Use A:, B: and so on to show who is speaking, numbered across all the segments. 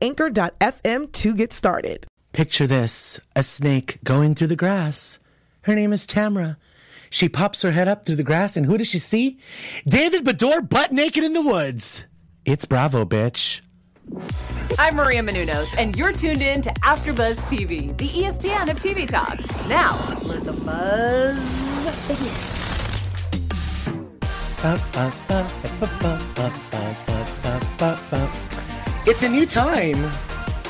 A: anchor.fm to get started.
B: Picture this a snake going through the grass. Her name is Tamra. She pops her head up through the grass, and who does she see? David Beador butt naked in the woods. It's Bravo, bitch.
C: I'm Maria Menounos, and you're tuned in to AfterBuzz TV, the ESPN of TV talk. Now, let the buzz begin.
B: It's a new time.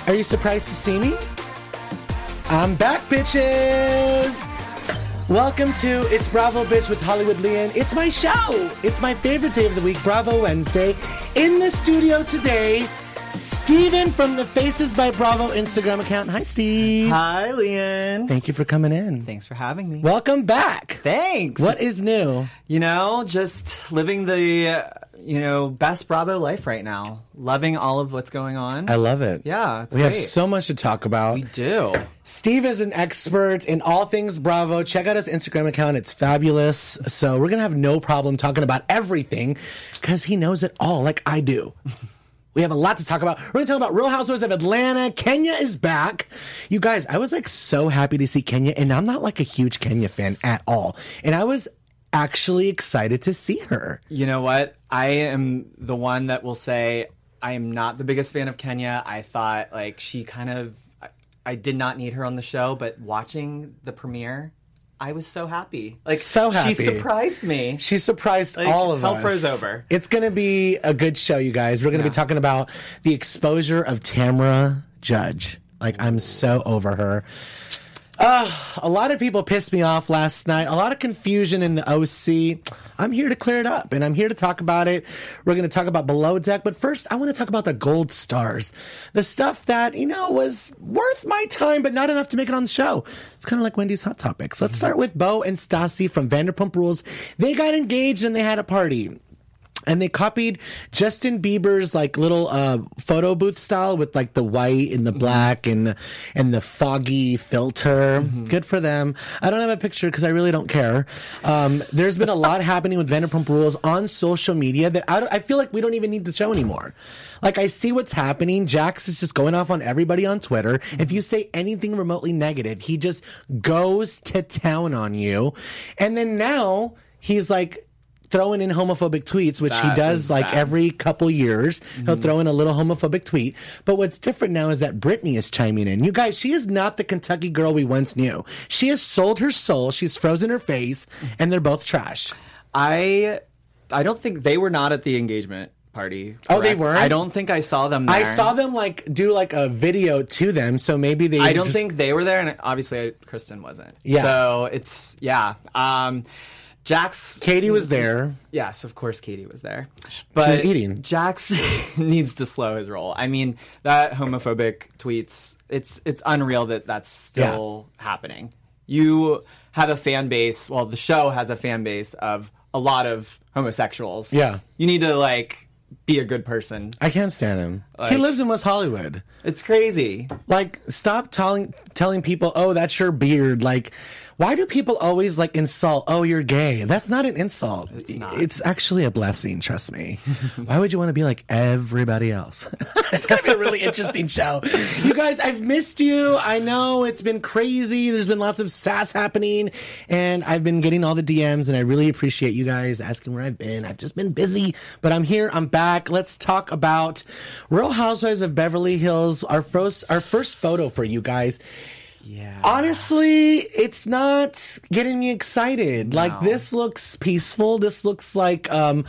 B: Are you surprised to see me? I'm back, bitches. Welcome to It's Bravo Bitch with Hollywood Leon. It's my show. It's my favorite day of the week, Bravo Wednesday. In the studio today, Steven from the Faces by Bravo Instagram account. Hi, Steve.
D: Hi, Leon.
B: Thank you for coming in.
D: Thanks for having me.
B: Welcome back.
D: Thanks.
B: What is new?
D: You know, just living the, uh, you know, best Bravo life right now. Loving all of what's going on.
B: I love it.
D: Yeah, it's
B: we have so much to talk about.
D: we do.
B: Steve is an expert in all things Bravo. Check out his Instagram account. It's fabulous. So we're going to have no problem talking about everything because he knows it all like I do. We have a lot to talk about. We're going to talk about Real Housewives of Atlanta. Kenya is back. You guys, I was like so happy to see Kenya and I'm not like a huge Kenya fan at all. And I was actually excited to see her.
D: You know what? I am the one that will say I am not the biggest fan of Kenya. I thought like she kind of, I, I did not need her on the show, but watching the premiere, I was so happy. Like
B: So happy.
D: She surprised me.
B: She surprised
D: Like,
B: all of
D: hell
B: us.
D: froze over.
B: It's going to be a good show, you guys. We're going to be talking about the exposure of Tamara Judge. Like, I'm so over her. Uh, a lot of people pissed me off last night. A lot of confusion in the OC. I'm here to clear it up and I'm here to talk about it. We're going to talk about Below Deck. But first, I want to talk about the gold stars. The stuff that, you know, was worth my time, but not enough to make it on the show. It's kind of like Wendy's Hot Topics. Let's start with Beau and Stassi from Vanderpump Rules. They got engaged and they had a party and they copied Justin Bieber's like little uh, photo booth style with like the white and the black and and the foggy filter. Good for them. I don't have a picture because I really don't care. Um, there's been a lot happening with Vanderpump Rules on social media that I, I feel like we don't even need the show anymore. Like I see what's happening. Jax is just going off on everybody on Twitter. If you say anything remotely negative, he just goes to town on you. And then now he's like throwing in homophobic tweets, which he does like
D: bad. Mm-hmm.
B: every couple years. He'll throw in a little homophobic tweet. But what's different now is that Brittany is chiming in. You guys, she is not the Kentucky girl we once knew. She has sold her soul. She's frozen her face, and they're both trash.
D: I I don't think they were not at the engagement party.
B: Oh, they weren't?
D: I don't think I saw them there.
B: I saw them like do like a video to them, so maybe they.
D: I don't
B: just-
D: think they were there, and obviously I, Kristen wasn't.
B: Yeah.
D: So it's yeah. Um, Jax.
B: Katie was there.
D: Yes, of course, Katie was there. But
B: was eating.
D: Jax needs to slow his roll. I mean, that homophobic tweets. It's it's unreal that that's still happening. You have a fan base. Well, the show has a fan base of a lot of homosexuals.
B: Yeah.
D: You need to like be a good person.
B: I can't stand him. he lives in West Hollywood.
D: It's crazy.
B: Like, stop telling telling people, "Oh, that's your beard." Like, why do people always like insult? Oh, you're gay. That's not an insult. It's
D: not.
B: It's actually a blessing. Trust me. why would you want to be like everybody else? it's gonna be a really interesting show. You guys, I've missed you. I know it's been crazy. There's been lots of sass happening, and I've been getting all the DMs, and I really appreciate you guys asking where I've been. I've just been busy, but I'm here. I'm back. Let's talk about Real Housewives of Beverly Hills. Our first, our first photo for you guys.
D: Yeah.
B: Honestly, it's not getting me excited. Like this looks peaceful. This looks like um,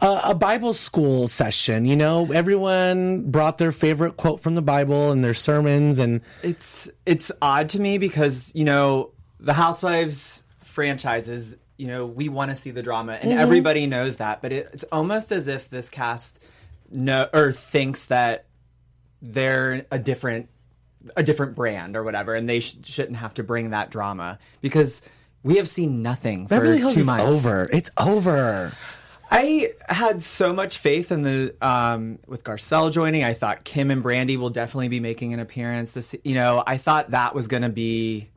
B: a, a Bible school session. You know, everyone brought their favorite quote from the Bible and their sermons, and
D: it's it's odd to me because you know the Housewives franchises. You know we want to see the drama, and everybody knows that. But it, it's almost as if this cast know or thinks that they're a different a different brand or whatever, and they sh- shouldn't have to bring that drama because we have seen nothing
B: Beverly
D: for
B: Hills
D: two
B: is
D: months.
B: over. It's over.
D: I had so much faith in the um, with Garcelle joining. I thought Kim and Brandi will definitely be making an appearance. This, you know, I thought that was going to be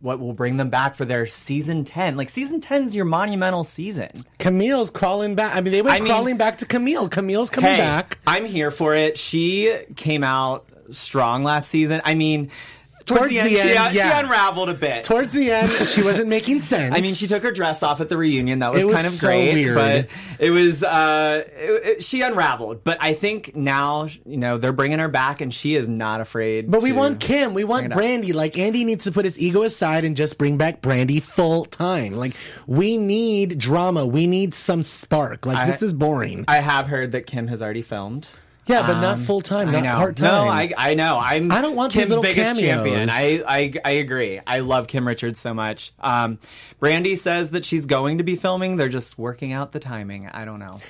D: what will bring them back for their season ten. Like season 10 is your monumental season.
B: Camille's crawling back. I mean, they went
D: I mean-
B: crawling back to Camille. Camille's coming
D: Hey,
B: back.
D: I'm here for it. She came out strong last season. I mean, towards,
B: Towards
D: the end,
B: the
D: she,
B: end,
D: she
B: yeah.
D: unraveled a bit.
B: Towards the end, she wasn't making sense.
D: I mean, she took her dress off at the reunion. That was,
B: was
D: kind of
B: so
D: great,
B: weird.
D: but it was uh, it, it- she unraveled. But I think now, you know, they're bringing her back, and she is not afraid.
B: But we want Kim. We want. Brandi. Like Andy needs to put his ego aside and just bring back Brandi full time. Like we need drama. We need some spark. Like
D: I-
B: this is boring.
D: I have heard that Kim has already filmed.
B: Yeah, but not
D: Um,
B: full time, not part time.
D: No, I, I know. I'm.
B: I don't want these
D: Kim's
B: little
D: biggest
B: cameos.
D: champion. I, I I agree. I love Kim Richards so much. Um, Brandi says that she's going to be filming. They're just working out the timing. I don't know.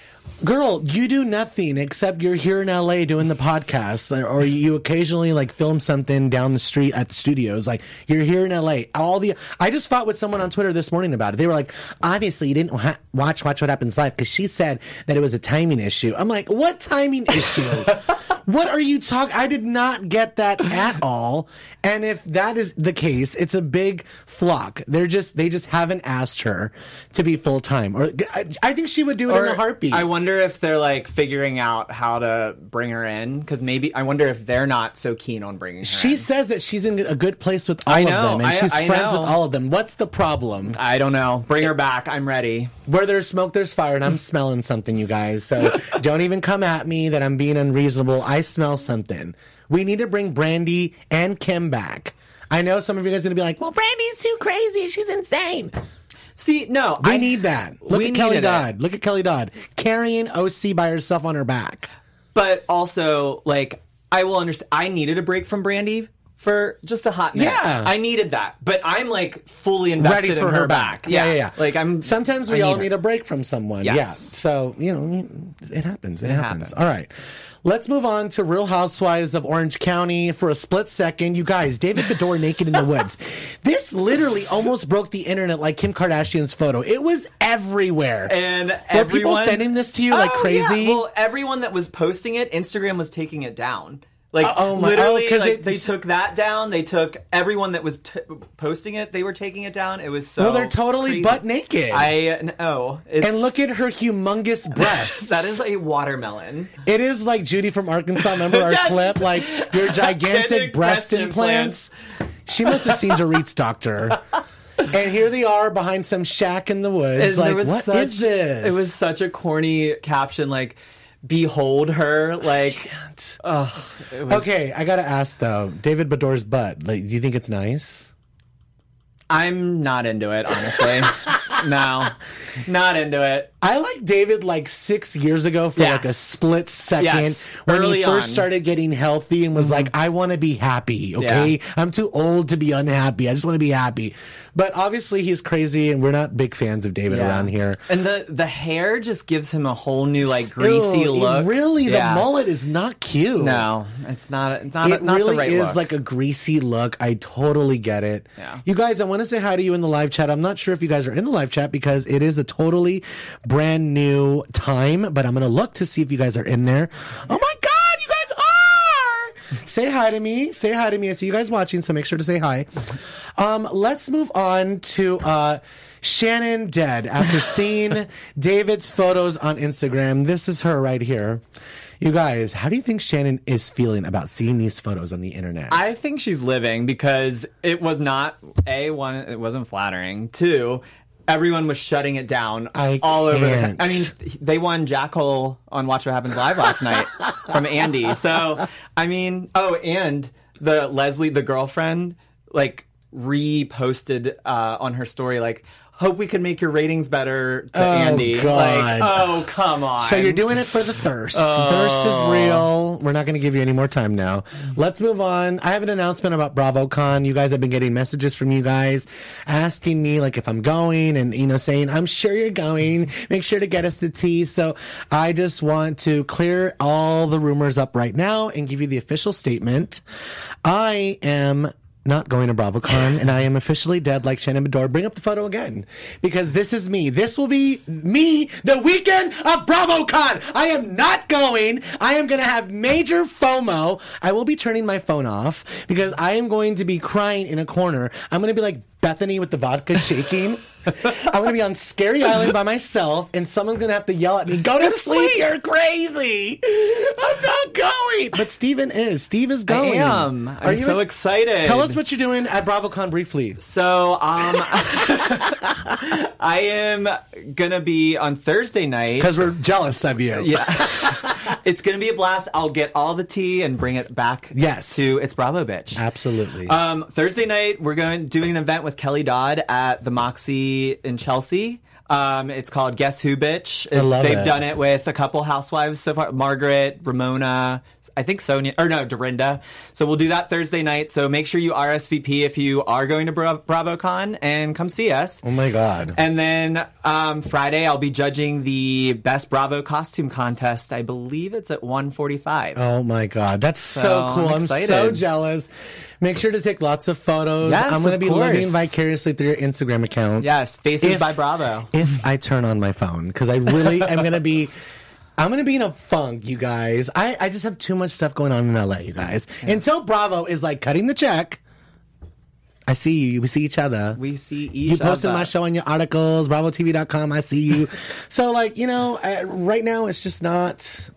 B: Girl, you do nothing except you're here in LA doing the podcast, or- or you occasionally like film something down the street at the studios. Like you're here in LA. All the I just fought with someone on Twitter this morning about it. They were like, "Obviously, you didn't ha- watch Watch What Happens Live because she said that it was a timing issue." I'm like, "What timing issue? what are you talking? I did not get that at all." And if that is the case, it's a big flock. They're just they just haven't asked her to be full time, or I, I think she would do it in a heartbeat.
D: I wonder if they're like figuring out how to bring her in because maybe I wonder if they're not so keen on bringing her.
B: She
D: in.
B: says that she's in a good place with all
D: I
B: of them, and
D: I-
B: she's
D: I
B: friends
D: know.
B: with all of them. What's the problem?
D: I don't know. Bring her back. I'm ready.
B: Where there's smoke, there's fire, and I'm smelling something, you guys. So don't even come at me that I'm being unreasonable. I smell something. We need to bring Brandi and Kim back. I know some of you guys are gonna be like, "Well, Brandi's too crazy. She's insane."
D: See, no,
B: We
D: I
B: need that. Look
D: we
B: at Kelly
D: needed it.
B: Dodd. Look at Kelly Dodd carrying OC by herself on her back.
D: But also, like, I will understand. I needed a break from Brandi for just a hot minute.
B: Yeah.
D: I needed that. But I'm like fully invested
B: ready for
D: in
B: her, back.
D: Yeah,
B: yeah, yeah.
D: Like I'm.
B: Sometimes we all
D: her.
B: need a break from someone.
D: Yes.
B: Yeah. So you know, it happens. It, happens.
D: happens.
B: All right. Let's move on to Real Housewives of Orange County for a split second. You guys, David Beador naked in the woods. This literally almost broke the internet like Kim Kardashian's photo. It was everywhere.
D: And
B: Were
D: everyone,
B: people sending this to you like
D: Oh,
B: crazy?
D: Yeah. Well, everyone that was posting it, Instagram was taking it down. Like uh,
B: oh my-
D: literally,
B: oh,
D: like,
B: it-
D: they took that down. They took everyone that was t- posting it. They were taking it down. It was so.
B: Well, they're totally
D: crazy.
B: butt naked.
D: I know.
B: And look at her humongous breasts.
D: that is a watermelon.
B: It is like Judy from Arkansas. Remember our
D: Yes.
B: clip? Like your gigantic breast
D: breast
B: implants. She must have seen Dorit's doctor. And here they are behind some shack in the woods.
D: And
B: like, what is this?
D: It was such a corny caption, like "Behold her." Like, ugh, it was-
B: okay. I gotta ask though, David Beador's butt. Like, do you think it's nice?
D: I'm not into it, honestly. no, not into it.
B: I like David like six years ago for like a split second
D: Yes.
B: when
D: Early
B: he first
D: on. Mm-hmm.
B: started getting healthy and was like, I want to be happy. Okay.
D: Yeah.
B: I'm too old to be unhappy. I just want to be happy. But obviously he's crazy and we're not big fans of David around here.
D: And the the hair just gives him a whole new like greasy
B: Ew,
D: look.
B: really,
D: Yeah.
B: the mullet is not cute.
D: No, it's not. It's not.
B: It
D: not
B: really
D: the right
B: is
D: look.
B: like a greasy look. I totally get it.
D: Yeah.
B: You guys, I want to say hi to you in the live chat. I'm not sure if you guys are in the live chat because it is a totally brand new time, but I'm going to look to see if you guys are in there. Oh my God, you guys are! say hi to me. Say hi to me. I see you guys watching, so make sure to say hi. Um, let's move on to uh, Shannon dead after seeing David's photos on Instagram. This is her right here. You guys, how do you think Shannon is feeling about seeing these photos on the internet?
D: I think she's living because it was not a one. It wasn't flattering. Two, everyone was shutting it down
B: I
D: all over.
B: can't.
D: The, I mean, they won Jack Hole on Watch What Happens Live last night from Andy. So I mean, oh, and the Leslie, the girlfriend, like reposted uh, on her story like. Hope we can make your ratings better to
B: Oh,
D: Andy.
B: God.
D: Like, oh, come on.
B: So you're doing it for the thirst. Thirst is oh. real. We're not going to give you any more time now. Let's move on. I have an announcement about BravoCon. You guys have been getting messages from you guys asking me like if I'm going and you know saying I'm sure you're going. Make sure to get us the tea. So I just want to clear all the rumors up right now and give you the official statement. I am not going to BravoCon, and I am officially dead like Shannon Beador. Bring up the photo again, because this is me. This will be me the weekend of BravoCon. I am not going. I am going to have major FOMO. I will be turning my phone off because I am going to be crying in a corner. I'm going to be like Bethany with the vodka shaking. I'm going to be on Scary Island by myself, and someone's going to have to yell at me, "Go to sleep! You're crazy! I'm not going." But Steven is. Steve is going.
D: I
B: going.
D: am.
B: Are
D: I'm
B: you
D: so excited.
B: Tell us what you're doing at BravoCon briefly.
D: So, um, I am gonna be on Thursday night.
B: Because we're jealous of you.
D: Yeah. it's gonna be a blast. I'll get all the tea and bring it back.
B: Yes.
D: To it's Bravo, bitch.
B: Absolutely.
D: Um, Thursday night, we're going doing an event with Kelly Dodd at the Moxy in Chelsea. Um, it's called Guess Who Bitch.
B: I love
D: They've
B: it.
D: done it with a couple housewives so far Margaret, Ramona, I think Sonja, or no, Dorinda. So we'll do that Thursday night. So make sure you RSVP if you are going to Bra- BravoCon and come see us.
B: oh my God.
D: And then um, Friday, I'll be judging the Best Bravo Costume Contest. I believe it's at 145.
B: Oh my God. That's so,
D: So,
B: cool.
D: I'm
B: I'm, so jealous. Make sure to take lots of photos.
D: Yes,
B: I'm going to be
D: course.
B: living vicariously through your Instagram account.
D: Yes, Faces
B: If-
D: by Bravo.
B: If I turn on my phone, because I really am going to be. I'm gonna be in a funk, you guys. I, I just have too much stuff going on in LA, you guys. Until Bravo is like cutting the check. I see you. We see each other.
D: We see each
B: You posted
D: other.
B: my show on your articles, BravoTV.com. I see you. so, like, you know, uh, right now it's just not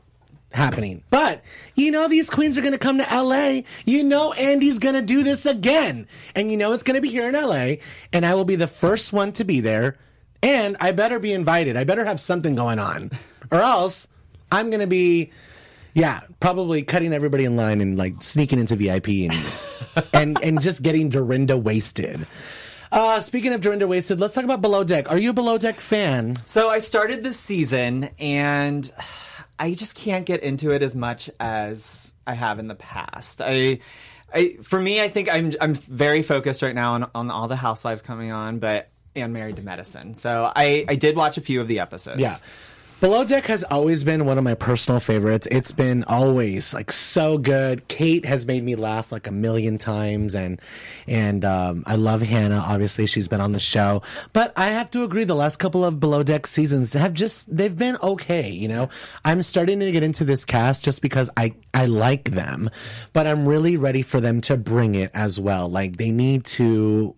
B: happening. But you know, these queens are going to come to LA. You know, Andy's going to do this again, and you know it's going to be here in LA, and I will be the first one to be there. And I better be invited. I better have something going on, or else I'm going to be. Yeah, probably cutting everybody in line and like sneaking into VIP and and and just getting Dorinda wasted. Uh, speaking of Dorinda wasted, let's talk about Below Deck. Are you a Below Deck fan?
D: So I started this season and I just can't get into it as much as I have in the past. I, I for me, I think I'm I'm very focused right now on, on all the housewives coming on, but and Married to Medicine. So I I did watch a few of the episodes.
B: Yeah. Below Deck has always been one of my personal favorites. It's been always like so good. Kate has made me laugh like a million times, and and um, I love Hannah. Obviously, she's been on the show, but I have to agree the last couple of Below Deck seasons have just they've been okay. You know, I'm starting to get into this cast just because I I like them, but I'm really ready for them to bring it as well. Like they need to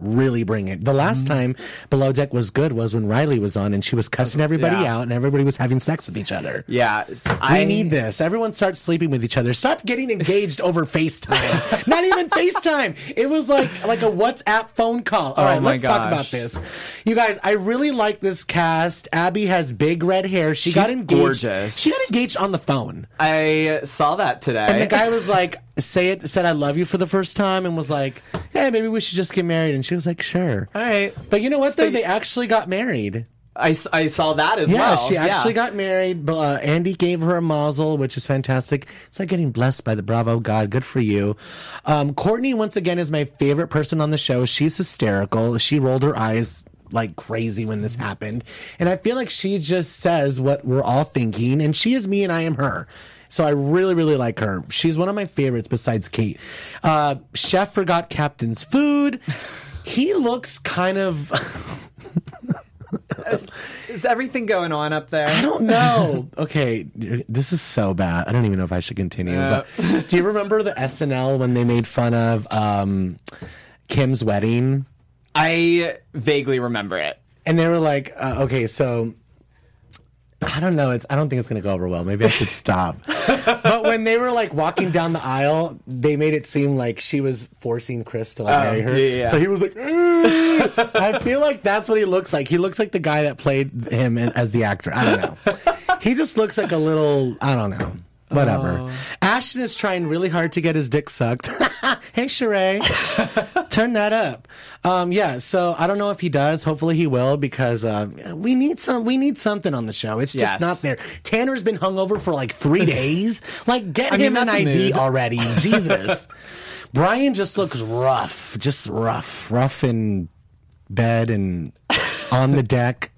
B: really bring it. The last
D: Mm-hmm.
B: time Below Deck was good was when Rhylee was on and she was cussing everybody
D: Yeah.
B: out and everybody was having sex with each other.
D: Yeah,
B: We
D: I
B: need this. Everyone starts sleeping with each other. Stop getting engaged over FaceTime. Not even FaceTime. It was like like a WhatsApp phone call. All
D: Oh
B: right,
D: my
B: let's talk about this. You guys, I really like this cast. Abbi has big red hair. She got engaged.
D: gorgeous.
B: She got engaged on the phone.
D: I saw that today.
B: And the guy was like, say it, said I love you for the first time and was like, hey, maybe we should just get married. And she was like, sure.
D: all right,
B: But you know what, though? They actually got married.
D: I, I saw that as well.
B: Yeah,
D: well.
B: she actually
D: Yeah.
B: got married. Uh, Andy gave her a mazel, which is fantastic. It's like getting blessed by the Bravo God. Good for you. Um, Courtney, once again, is my favorite person on the show. She's hysterical. She rolled her eyes like crazy when this happened. And I feel like she just says what we're all thinking. And she is me and I am her. So I really, really like her. She's one of my favorites besides Kate. Uh, Chef forgot Captain's food. He looks kind of
D: Is everything going on up there?
B: I don't know. okay, this is so bad. I don't even know if I should continue. But do you remember the SNL when they made fun of um, Kim's wedding?
D: I vaguely remember it.
B: And they were like, uh, okay, so I don't know. It's I don't think it's gonna go over well. Maybe I should stop. but when they were like walking down the aisle, they made it seem like she was forcing Chris to like
D: Oh,
B: marry her.
D: yeah, yeah.
B: So he was like, "Ugh." I feel like that's what he looks like. He looks like the guy that played him in- as the actor. I don't know. he just looks like a little. I don't know. Whatever.
D: Oh.
B: Ashton is trying really hard to get his dick sucked. hey, Sheree, turn that up. Um, yeah. So I don't know if he does. Hopefully he will because uh, we need some. We need something on the show. It's just
D: Yes.
B: not there. Tanner's been hungover for like three days. Like, get
D: I mean,
B: him an
D: that's
B: IV already. Jesus. Brian just looks rough. Just rough. Rough in bed and on the deck.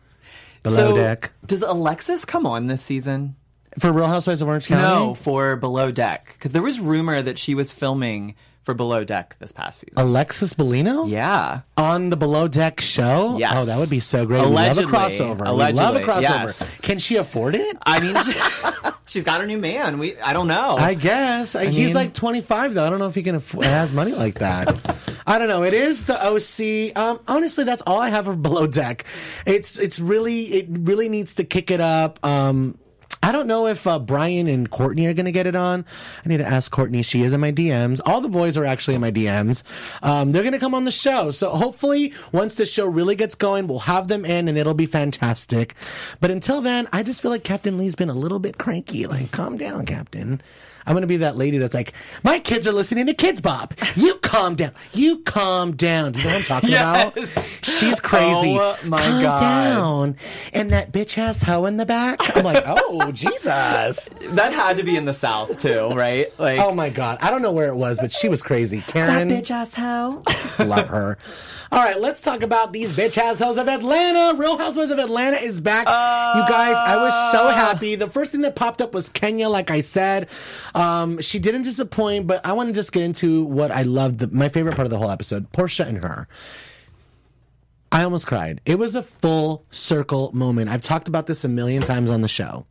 B: Below
D: so,
B: deck.
D: does Alexis come on this season?
B: For Real Housewives of Orange County?
D: No, for Below Deck, because there was rumor that she was filming for Below Deck this past season.
B: Alexis Bellino?
D: yeah,
B: on the below deck show?
D: Yes.
B: Oh, that would be so great.
D: Allegedly.
B: We love a crossover. We love a crossover.
D: yes.
B: Can she afford it?
D: I mean, she, she's got her new man. We, I don't know.
B: I guess. He's
D: mean-
B: like 25 though. I don't know if he can aff- has money like that. I don't know. It is the OC. Um, honestly, that's all I have for below deck. It's it's really it really needs to kick it up. Um, I don't know if uh, Brian and Courtney are going to get it on. I need to ask Courtney. She is in my DMs. All the boys are actually in my DMs. Um, they're going to come on the show. So hopefully, once the show really gets going, we'll have them in and it'll be fantastic. But until then, I just feel like Captain Lee's been a little bit cranky. Like, calm down, Captain. I'm going to be that lady that's like, my kids are listening to Kidz Bop. You calm down. You calm down. Do you know what I'm talking about? She's crazy.
D: Oh, my
B: calm
D: God.
B: down. And that bitch has hoe in the back. I'm like, oh, Jesus.
D: that had to be in the South too, right? Like,
B: Oh my God. I don't know where it was, but she was crazy. Karen.
D: bitch ass hoe.
B: Love her. All right, let's talk about these bitch assholes of Atlanta. Real Housewives of Atlanta is back. you guys, I was so happy. The first thing that popped up was Kenya, like I said. Um, she didn't disappoint, but I want to just get into what I loved, the, my favorite part of the whole episode Porsha and her. I almost cried. It was a full circle moment. I've talked about this a million times on the show.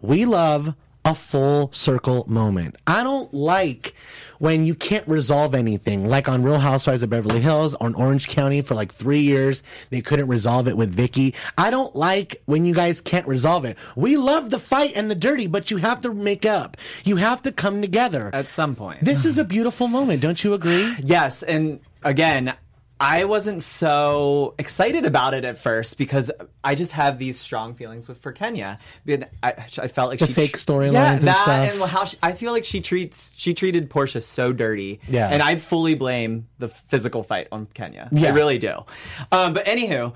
B: We love a full circle moment. I don't like when you can't resolve anything, like on Real Housewives of Beverly Hills or in Orange County for like three years. They couldn't resolve it with Vicki. I don't like when you guys can't resolve it. We love the fight and the dirty, but you have to make up. You have to come together.
D: At some point.
B: This is a beautiful moment. Don't you agree?
D: Yes, and again, I wasn't so excited about it at first because I just have these strong feelings with for Kenya. I, I felt like
B: The
D: she
B: fake storylines
D: yeah,
B: and
D: that
B: stuff.
D: and how she, I feel like she treats she treated Porsha so dirty.
B: Yeah.
D: and I fully blame the physical fight on Kenya.
B: Yeah.
D: I really do. Um, but anywho,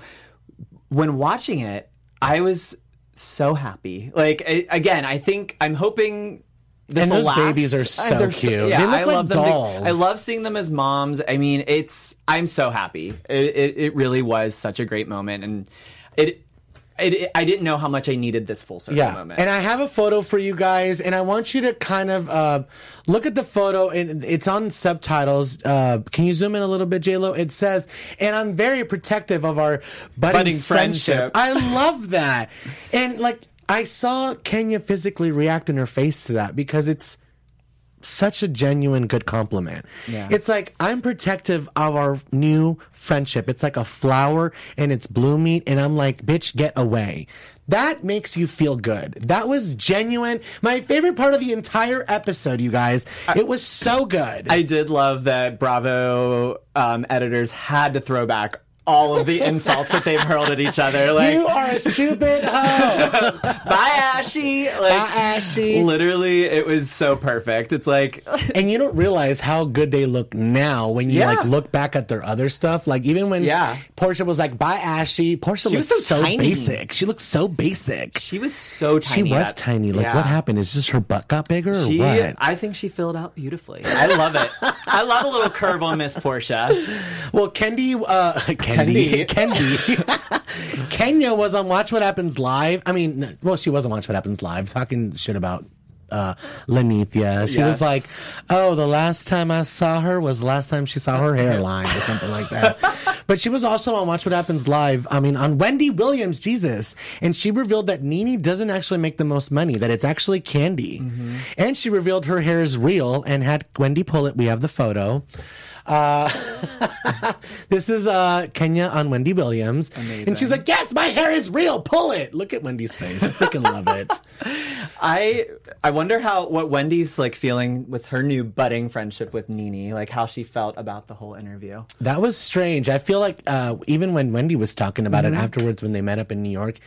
D: when watching it, I was so happy. Like I, again, I think I'm hoping. This
B: And those
D: last.
B: babies are so
D: they're
B: cute.
D: yeah,
B: They look
D: I
B: like
D: love them.
B: dolls.
D: I love seeing them as moms. I mean, it's. I'm so happy. It, it, it really was such a great moment, and it, it, it. I didn't know how much I needed this full circle
B: Yeah,
D: moment.
B: and I have a photo for you guys, and I want you to kind of uh, look at the photo, and it's on subtitles. Uh, can you zoom in a little bit, J Lo? It says, "And I'm very protective of our budding,
D: Budding
B: friendship."
D: friendship.
B: I love that, and like I saw Kenya physically react in her face to that because it's such a genuine good compliment.
D: Yeah.
B: It's like I'm protective of our new friendship. It's like a flower and it's blooming and I'm like, bitch, get away. That makes you feel good. That was genuine. My favorite part of the entire episode, you guys. it was so good.
D: I did love that Bravo um, editors had to throw back all of the insults that they've hurled at each other. Like,
B: you are a stupid hoe.
D: bye, Ashy. Like,
B: Bye, Ashy.
D: Literally, it was so perfect. It's like,
B: and you don't realize how good they look now when you
D: Yeah.
B: like look back at their other stuff. Like even when
D: Yeah.
B: Porsha was like, "Bye, Ashy." Porsha
D: She
B: looked
D: was
B: so,
D: so tiny.
B: basic. She looked so basic.
D: she was so
B: She
D: tiny.
B: was
D: That-
B: tiny. Like,
D: Yeah.
B: what happened? Is just her butt got bigger or
D: She,
B: what?
D: I think she filled out beautifully. I love it. I love a little curve on Miss Porsha.
B: well, Kendi, uh, Kendi, Kendi, Kenya was on Watch What Happens Live. I mean, well, she was on Watch What Happens Live talking shit about uh, Lenithia. She was like, "Oh, the last time I saw her was the last time she saw her hairline or something like that." but she was also on Watch What Happens Live. I mean, on Wendy Williams, Jesus, and she revealed that Nene doesn't actually make the most money; that it's actually Kandi. And she revealed her hair is real and had Wendy pull it. We have the photo. Uh, this is uh, Kenya on Wendy Williams. And she's like, Yes, my hair is real. Pull it. Look at Wendy's face. I freaking love it.
D: I I wonder how what Wendy's like feeling with her new budding friendship with NeNe, like how she felt about the whole interview.
B: That was strange. I feel like uh, even when Wendy was talking about it afterwards when they met up in New York,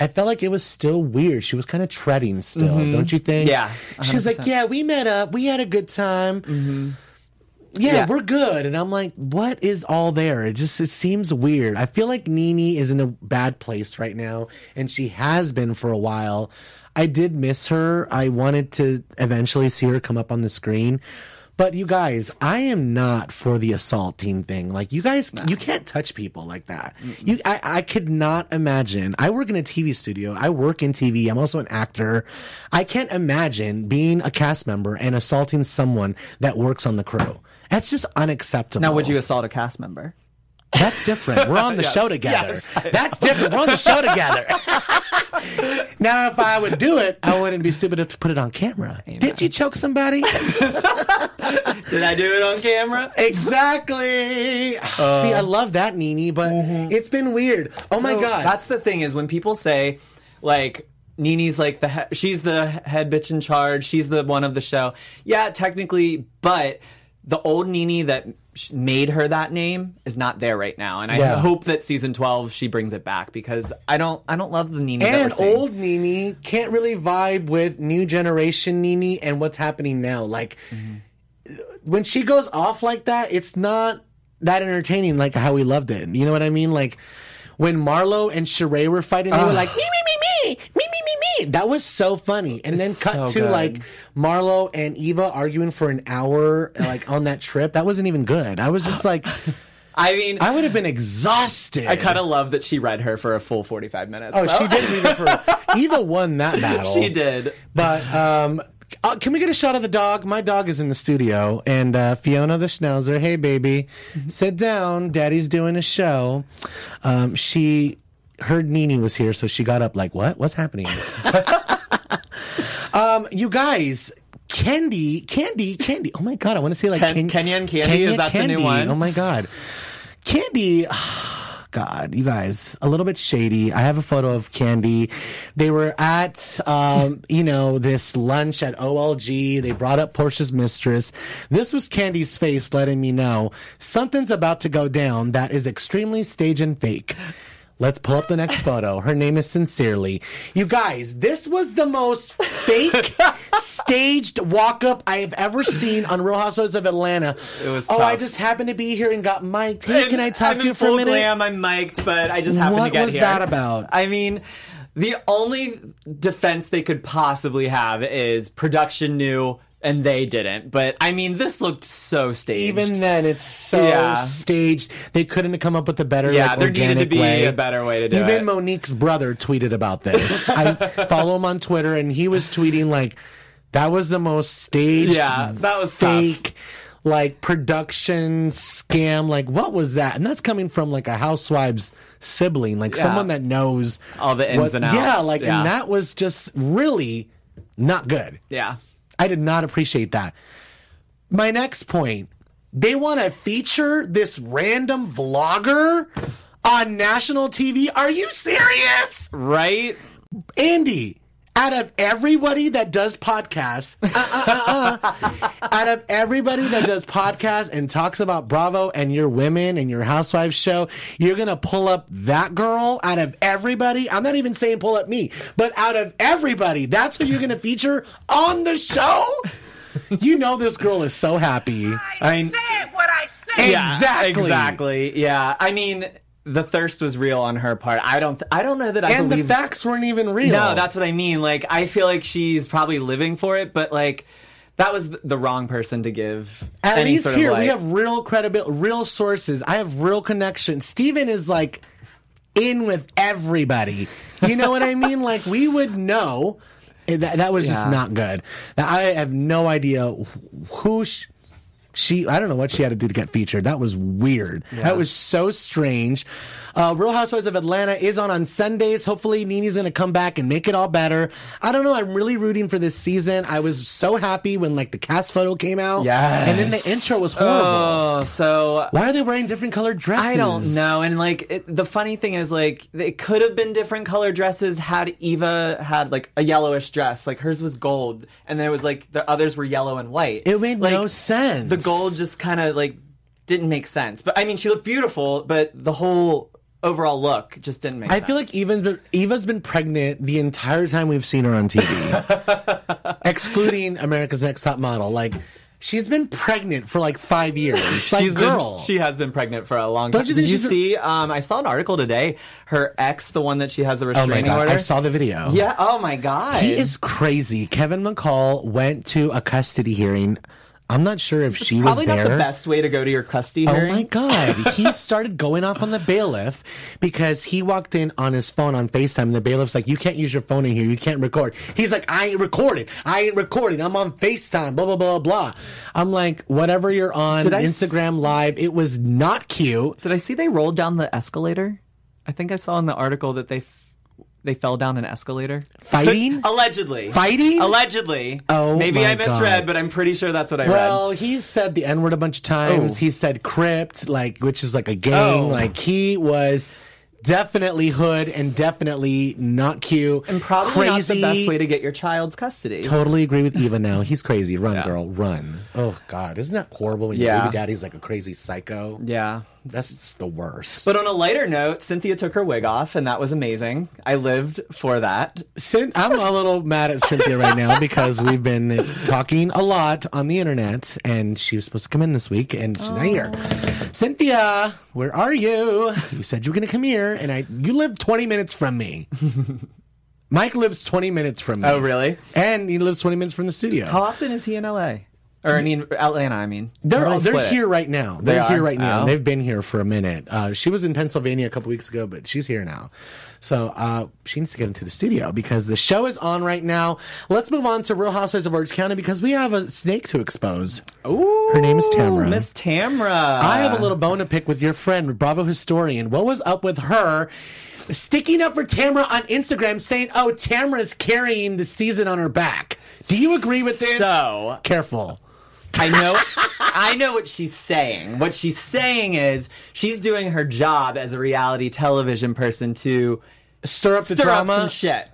B: I felt like it was still weird. She was kind of treading still, don't you think?
D: Yeah,
B: She was like, "Yeah, we met up. We had a good time." Yeah,
D: Yeah.
B: we're good. And I'm like, what is all there? It just it seems weird. I feel like Nini is in a bad place right now, and she has been for a while. I did miss her. I wanted to eventually see her come up on the screen. But you guys, I am not for the assaulting thing. Like you guys, you can't touch people like that. You, I, I could not imagine. I work in a TV studio. I work in TV. I'm also an actor. I can't imagine being a cast member and assaulting someone that works on the crew. That's just unacceptable.
D: Now, would you assault a cast member?
B: That's different. We're on the show together. That's different. We're on the show together. now, if I would do it, I wouldn't be stupid enough to put it on camera. Did you choke somebody?
D: Did I do it on camera?
B: exactly. Uh. See, I love that, NeNe, but mm-hmm. it's been weird. Oh my god.
D: That's the thing is when people say like NeNe's like the he- she's the head bitch in charge. She's the one of the show. Yeah, technically, but the old NeNe that made her that name is not there right now, and I
B: Yeah.
D: hope that season twelve she brings it back because I don't I don't love the NeNe that
B: and
D: we're
B: old NeNe can't really vibe with new generation NeNe and what's happening now. Like mm-hmm. when she goes off like that, it's not that entertaining like how we loved it. You know what I mean? Like when Marlo and Sheree were fighting, they were like me me me me me. That was so funny. And then
D: It's
B: cut
D: so
B: to
D: good.
B: like Marlo and Eva arguing for an hour like on that trip. That wasn't even good. I was just like
D: I mean,
B: I
D: I,
B: would have been exhausted.
D: I kind of love that she read her for a full forty five minutes.
B: Oh,
D: though.
B: she did read it for Eva won that battle.
D: she did.
B: But um, uh, can we get a shot of the dog? My dog is in the studio, and uh, Fiona the Schnauzer. Hey, baby, sit down. Daddy's doing a show. Um, she heard NeNe was here, so she got up. Like, what? What's happening? um, you guys. Kandi, Kandi, Kandi. Oh my god, I want to say like
D: Ken-
B: Ken-
D: Kenya and Kandi? Is that the new
B: Kandi.
D: one?
B: Oh my god, Kandi. God, you guys, a little bit shady. I have a photo of Kandi. They were at, um, you know, this lunch at OLG. They brought up Porsha's mistress. This was Kandi's face letting me know something's about to go down that is extremely stage and fake. Let's pull up the next photo. Her name is Sincerely. You guys, this was the most fake staged walk up I have ever seen on Real Housewives of Atlanta.
D: It was
B: Oh, I just happened to be here and got mic'd. Hey, can I talk
D: I'm
B: to you for a minute?
D: Glam, I'm mic'd, but I just happened
B: What
D: to get here.
B: What was that about?
D: I mean, the only defense they could possibly have is production knew and they didn't. But I mean, this looked so staged.
B: Even then, it's so
D: Yeah.
B: staged. They couldn't have come up with a better,
D: Yeah,
B: like,
D: there needed to be
B: way.
D: a better way to do
B: Even
D: it.
B: Even Monique's brother tweeted about this. I follow him on Twitter, and he was tweeting like, "That was the most staged,
D: Yeah, that was tough.
B: fake." Like production scam, like what was that? And that's coming from like a housewives sibling, like
D: Yeah.
B: someone that knows
D: All the ins and outs.
B: Yeah, like
D: Yeah.
B: and that was just really not good.
D: yeah.
B: I did not appreciate that. My next point they want to feature this random vlogger on national TV. Are you serious?
D: Right?
B: Andy, out of everybody that does podcasts, uh, uh, uh, uh, out of everybody that does podcasts and talks about Bravo and your women and your housewives show, you're going to pull up that girl out of everybody. I'm not even saying pull up me, but out of everybody, that's who you're going to feature on the show? You know this girl is so happy.
E: I,
D: mean-
E: said what I said.
D: Yeah,
B: Exactly.
D: Exactly. Yeah. I mean, the thirst was real on her part. I don't. Th- I don't know that I
B: And the facts weren't even real.
D: no, that's what I mean. Like, I feel like she's probably living for it, but like, that was the wrong person to give.
B: At
D: any
B: least
D: sort of,
B: here we have real credibility, real sources. I have real connections. Steven is like in with everybody. You know what I mean? Like we would know. That, that was just not good. I have no idea who sh- she. I don't know what she had to do to get featured. That was weird. That was so strange. Uh, Real Housewives of Atlanta is on on Sundays. Hopefully, NeNe's going to come back and make it all better. I don't know. I'm really rooting for this season. I was so happy when like the cast photo came out.
D: Yes.
B: And then the intro was horrible.
D: Oh, so
B: Why are they wearing different colored dresses?
D: I don't know. And like it, the funny thing is, like it could have been different color dresses had Eva had like a yellowish dress. Like hers was gold, and then it was like the others were yellow and white.
B: It made
D: Like,
B: no sense.
D: The gold just kind of like didn't make sense. But I mean, she looked beautiful, but the whole overall look just didn't make sense.
B: I
D: sense.
B: feel like even Eva's been pregnant the entire time we've seen her on TV, excluding America's Next Top Model. Like, she's been pregnant for like five years. Like,
D: She's
B: girl.
D: Been, she has been pregnant for a long
B: Don't
D: time.
B: you
D: Did you see? Um, I saw an article today. Her ex, the one that she has the
B: oh my
D: restraining
B: god!
D: order.
B: I saw the video.
D: Yeah. Oh my god.
B: He is crazy. Kevin McCall went to a custody hearing. I'm not sure if she was there.
D: probably not the best way to go to your custody
B: Oh my god. he started going off on the bailiff because he walked in on his phone on FaceTime and the bailiff's like, You can't use your phone in here, you can't record. He's like, I ain't recording. I ain't recording. I'm on FaceTime, blah blah blah blah. I'm like, whatever you're on
D: Did I s-
B: Instagram live, it was not cute.
D: Did I see they rolled down the escalator? I think I saw in the article that they they fell down an escalator.
B: Fighting?
D: Allegedly.
B: Fighting?
D: Allegedly.
B: Oh
D: Maybe
B: my
D: I misread,
B: God.
D: but I'm pretty sure that's what I
B: Well,
D: read.
B: Well he said the N word a bunch of times.
D: Oh.
B: He said crypt, like which is like a gang.
D: Oh.
B: Like he was definitely hood and definitely not cute.
D: And probably
B: crazy.
D: not the best way to get your child's custody.
B: Totally agree with Eva now. He's crazy. Run,
D: Yeah.
B: girl, run. Oh God, isn't that horrible when your baby daddy's like a crazy psycho?
D: Yeah.
B: That's the worst.
D: But on a lighter note, Cynthia took her wig off, and that was amazing. I lived for that.
B: Cyn- I'm a little mad at Cynthia right now because we've been talking a lot on the internet, and she was supposed to come in this week, and she's not here. Cynthia, where are you? You said you were going to come here, and I you live 20 minutes from me. Mike lives 20 minutes from me.
D: Oh, really?
B: And he lives 20 minutes from the studio.
D: How often is he in LA? Or I mean, Atlanta. I mean,
B: They're
D: Or they
B: they're here right now. They're
D: They
B: here right now.
D: Oh.
B: They've been here for a minute. Uh, she was in Pennsylvania a couple weeks ago, but she's here now. So uh, she needs to get into the studio because the show is on right now. Let's move on to Real Housewives of Orange County because we have a snake to expose.
D: Ooh,
B: Her name is Tamara.
D: Miss Tamra.
B: I have a little bone to pick with your friend, Bravo historian. What was up with her? Sticking up for Tamara on Instagram saying, oh, Tamara's carrying the season on her back. Do you agree with this?
D: So-
B: Careful.
D: I know I know what she's saying. What she's saying is she's doing her job as a reality television person to
B: Stir up the
D: stir
B: drama.
D: up some shit.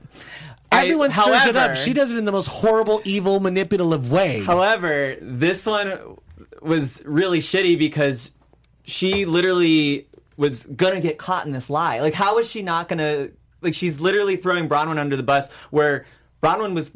D: I-
B: Everyone stirs it up. She does it in the most horrible, evil, manipulative way.
D: However, this one was really shitty because she literally was gonna get caught in this lie. Like, how is she not gonna? Like, she's literally throwing Braunwyn under the bus, where Braunwyn was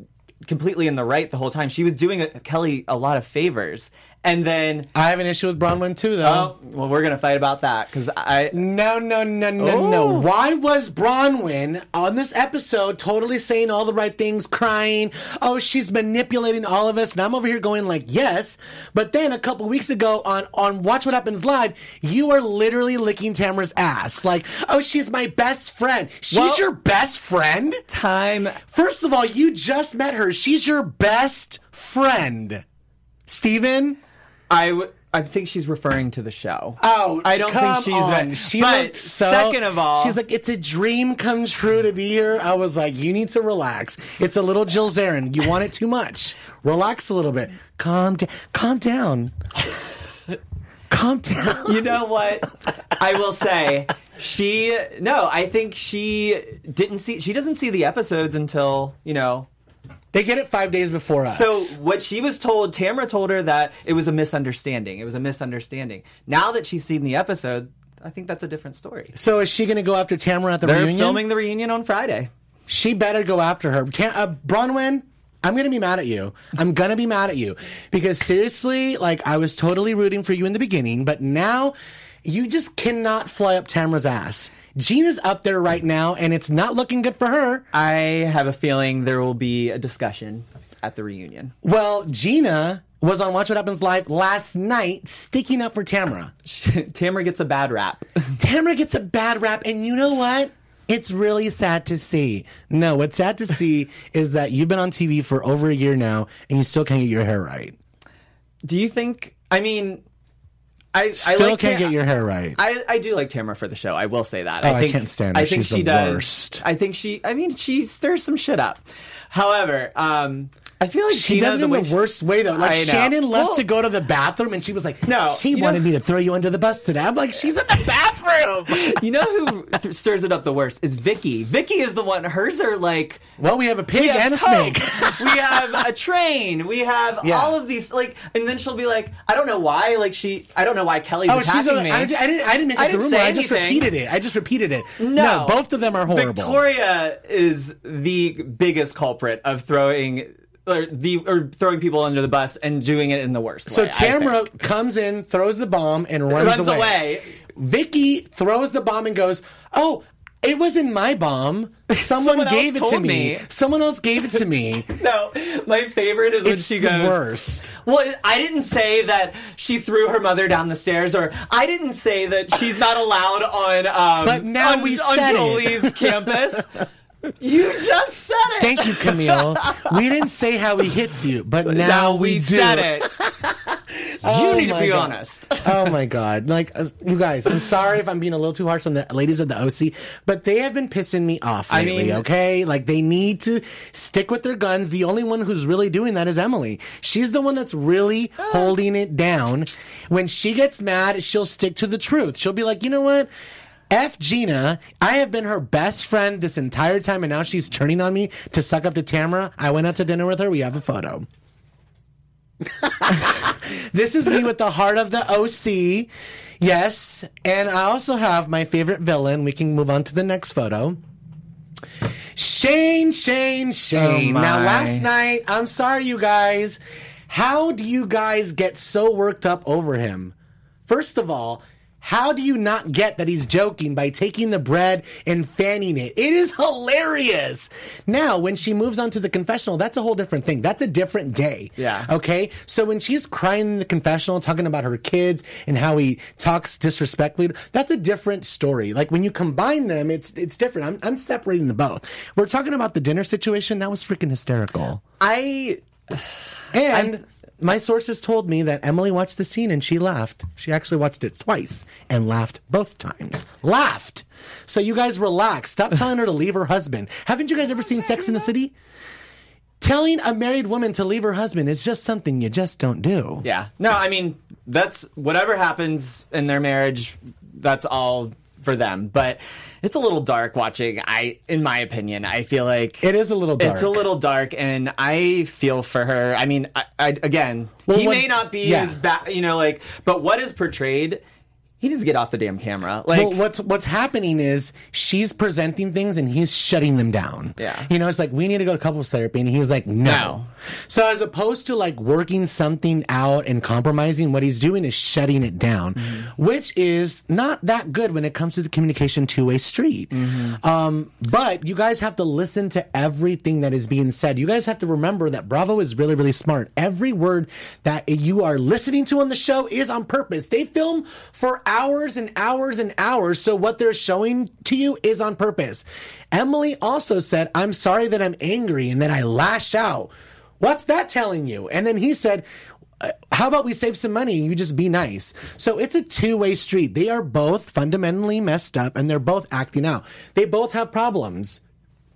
D: completely in the right the whole time. She was doing uh Kelly a lot of favors, and then
B: I have an issue with Braunwyn too, though.
D: oh, well, we're gonna fight about that because I.
B: No, no, no, no, no.
D: Oh.
B: Why was Braunwyn on this episode totally saying all the right things, crying? Oh, she's manipulating all of us. And I'm over here going like, yes. But then a couple weeks ago on, on Watch What Happens Live, you are literally licking Tamara's ass. Like, oh, she's my best friend. She's
D: Well-
B: your best friend?
D: Time
B: First of all, you just met her. She's your best friend. Steven?
D: I w- I think she's referring to the show.
B: Oh,
D: I don't think she's
B: on.
D: right.
B: She
D: but
B: so,
D: second of all,
B: she's like, it's a dream come true to be here. I was like, you need to relax. It's a little Jill Zarin. You want it too much. Relax a little bit. Calm down. Calm down. Calm down.
D: you know what? I will say she no, I think she didn't see she doesn't see the episodes until, you know.
B: They get it five days before us.
D: So what she was told, Tamara told her that it was a misunderstanding. It was a misunderstanding. Now that she's seen the episode, I think that's a different story.
B: So is she going to go after Tamara at the reunion?
D: They're filming the reunion on Friday.
B: She better go after her. Ta- uh, Braunwyn, I'm gonna be mad at you. I'm gonna be mad at you because seriously, like I was totally rooting for you in the beginning, but now you just cannot fly up Tamara's ass. Gina's up there right now, and it's not looking good for her.
D: I have a feeling there will be a discussion at the reunion.
B: Well, Gina was on Watch What Happens Live last night, sticking up for Tamara.
D: Tamara gets a bad rap.
B: Tamara gets a bad rap, and you know what? It's really sad to see. No, what's sad to see is that you've been on TV for over a year now, and you still can't get your hair right.
D: Do you think I mean I
B: Still
D: I like
B: can't
D: Ta-
B: get your hair right.
D: I, I do like Tamara for the show. I will say that.
B: Oh,
D: I
B: I
D: think
B: can't stand her.
D: I think
B: She's
D: she
B: the
D: does.
B: worst.
D: I think she. I mean, she stirs some shit up. However, um, I feel like
B: she
D: Gina,
B: does it
D: the
B: in
D: way
B: the worst way though. Like
D: I know.
B: Shannon left
D: Well-
B: to go to the bathroom, and she was like,
D: No,
B: she
D: you know-
B: wanted me to throw you under the bus today." I'm like, "She's in the bathroom."
D: You know who th- stirs it up the worst is Vicki. Vicki is the one. Hers are like
B: well, we have a pig
D: have
B: and a
D: Coke,
B: snake.
D: we have a train. We have
B: Yeah.
D: all of these like, and then she'll be like, I don't know why. Like she, I don't know why Kelly's
B: Oh,
D: attacking
B: she's a,
D: me.
B: I, I didn't, I didn't make
D: I didn't
B: rumor.
D: say
B: I just
D: anything.
B: repeated it. I just repeated it.
D: No.
B: both of them are horrible.
D: Victoria is the biggest culprit of throwing or the or throwing people under the bus and doing it in the worst
B: So
D: way. I
B: Tamara comes in, throws the bomb, and runs,
D: runs away.
B: Vicki throws the bomb and goes, "Oh, it wasn't my bomb. Someone,
D: Someone
B: gave it to me.
D: me."
B: Someone else gave it to me."
D: No, my favorite is when
B: It's
D: she
B: the
D: goes.
B: worst.
D: Well, I didn't say that she threw her mother down the stairs, or I didn't say that she's not allowed on. Um,
B: But now
D: on,
B: we
D: on. Jolie's campus. You just said it.
B: Thank you, Camille. we didn't say how he hits you, but now,
D: Now
B: we,
D: we
B: do.
D: said it.
B: Oh
D: you need to be
B: God.
D: honest.
B: oh my god! Like uh, you guys, I'm sorry if I'm being a little too harsh on the ladies of the OC, but they have been pissing me off
D: I
B: lately.
D: mean-
B: okay, like they need to stick with their guns. The only one who's really doing that is Emily. She's the one that's really holding it down. When she gets mad, she'll stick to the truth. She'll be like, you know what? F Gina, I have been her best friend this entire time, and now she's turning on me to suck up to Tamra. I went out to dinner with her. We have a photo. This is me with the heart of the OC. Yes. And I also have my favorite villain. We can move on to the next photo. Shane, Shane, oh Shane.
D: Oh,
B: now, last night, I'm sorry, you guys. How do you guys get so worked up over him? First of all, how do you not get that he's joking by taking the bread and fanning it? It is hilarious. Now, when she moves on to the confessional, that's a whole different thing. That's a different day.
D: Yeah.
B: Okay. So when she's crying in the confessional, talking about her kids and how he talks disrespectfully, that's a different story. Like when you combine them, it's it's different. I'm I'm separating the both. We're talking about the dinner situation. That was freaking hysterical.
D: I
B: And my sources told me that Emily watched the scene and she laughed. She actually watched it twice and laughed both times. Laughed. So you guys relax. Stop telling her to leave her husband. Haven't you guys ever seen Sex in the City? Telling a married woman to leave her husband is just something you just don't do.
D: Yeah. No, I mean, that's whatever happens in their marriage, that's all for them. But it's a little dark watching. I, in my opinion, I feel like
B: It is a little dark.
D: It's a little dark, and I feel for her. I mean, I, I again,
B: Well,
D: he
B: what's-
D: may not be
B: yeah.
D: as bad, you know, like, but what is portrayed? He needs to get off the damn camera. Like,
B: well, what's what's happening is she's presenting things and he's shutting them down.
D: Yeah.
B: you know, it's like we need to go to couples therapy, and he's like, no.
D: No.
B: So as opposed to like working something out and compromising, what he's doing is shutting it down,
D: Mm-hmm.
B: which is not that good when it comes to the communication two way street.
D: Mm-hmm.
B: Um, but you guys have to listen to everything that is being said. You guys have to remember that Bravo is really really smart. Every word that you are listening to on the show is on purpose. They film for hours and hours and hours. So what they're showing to you is on purpose. Emily also said, I'm sorry that I'm angry and that I lash out. What's that telling you? And then he said, "Uh, how about we save some money and you just be nice? So it's a two way street. They are both fundamentally messed up and they're both acting out. They both have problems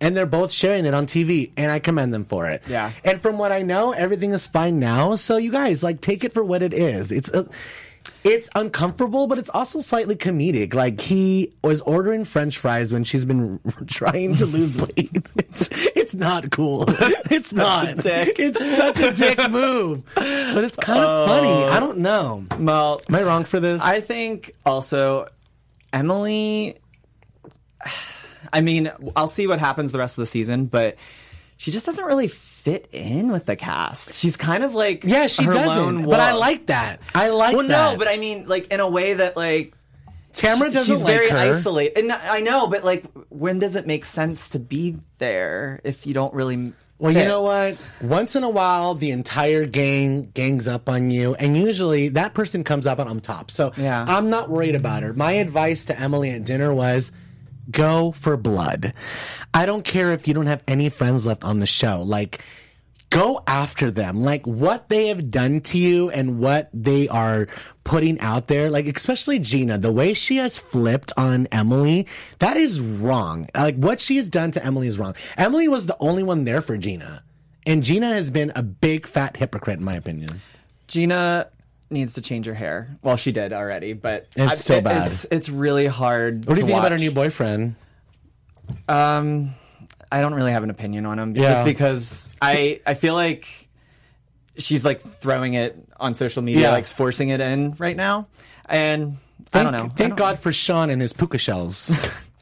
B: and they're both sharing it on TV and I commend them for it.
D: Yeah.
B: And from what I know, everything is fine now. So you guys like take it for what it is. It's a, it's uncomfortable, but it's also slightly comedic. Like he was ordering French fries when she's been trying to lose weight. It's, it's not cool. It's not. It's such a dick move, but it's kind of funny. Oh. I don't know.
D: well,
B: Am I wrong for this?
D: I think also Emily. I mean, I'll see what happens the rest of the season, but she just doesn't really fit in with the cast. She's kind of like
B: yeah, she
D: her
B: doesn't.
D: lone
B: But I like that. I like
D: Well,
B: that.
D: no, but I mean, like in a way that like
B: Tamra doesn't
D: she's
B: like
D: very
B: her.
D: isolated. And I know, but like, when does it make sense to be there if you don't really?
B: Well, you know what? Once in a while, the entire gang gangs up on you, and usually that person comes up on top. So
D: Yeah.
B: I'm not worried about her. My advice to Emily at dinner was go for blood. I don't care if you don't have any friends left on the show. Like, go after them. Like, what they have done to you and what they are putting out there, like, especially Gina, the way she has flipped on Emily, that is wrong. Like, what she has done to Emily is wrong. Emily was the only one there for Gina. And Gina has been a big fat hypocrite, in my opinion.
D: Gina needs to change her hair. Well, she did already, but
B: It's
D: I-
B: still
D: it-
B: bad.
D: It's it's really hard.
B: What do you think about her new boyfriend?
D: Um, I don't really have an opinion on him
B: Yeah.
D: just because I I feel like she's like throwing it on social media,
B: Yeah.
D: like forcing it in right now. And I
B: Thank,
D: don't know.
B: Thank
D: don't-
B: God for Sean and his puka shells.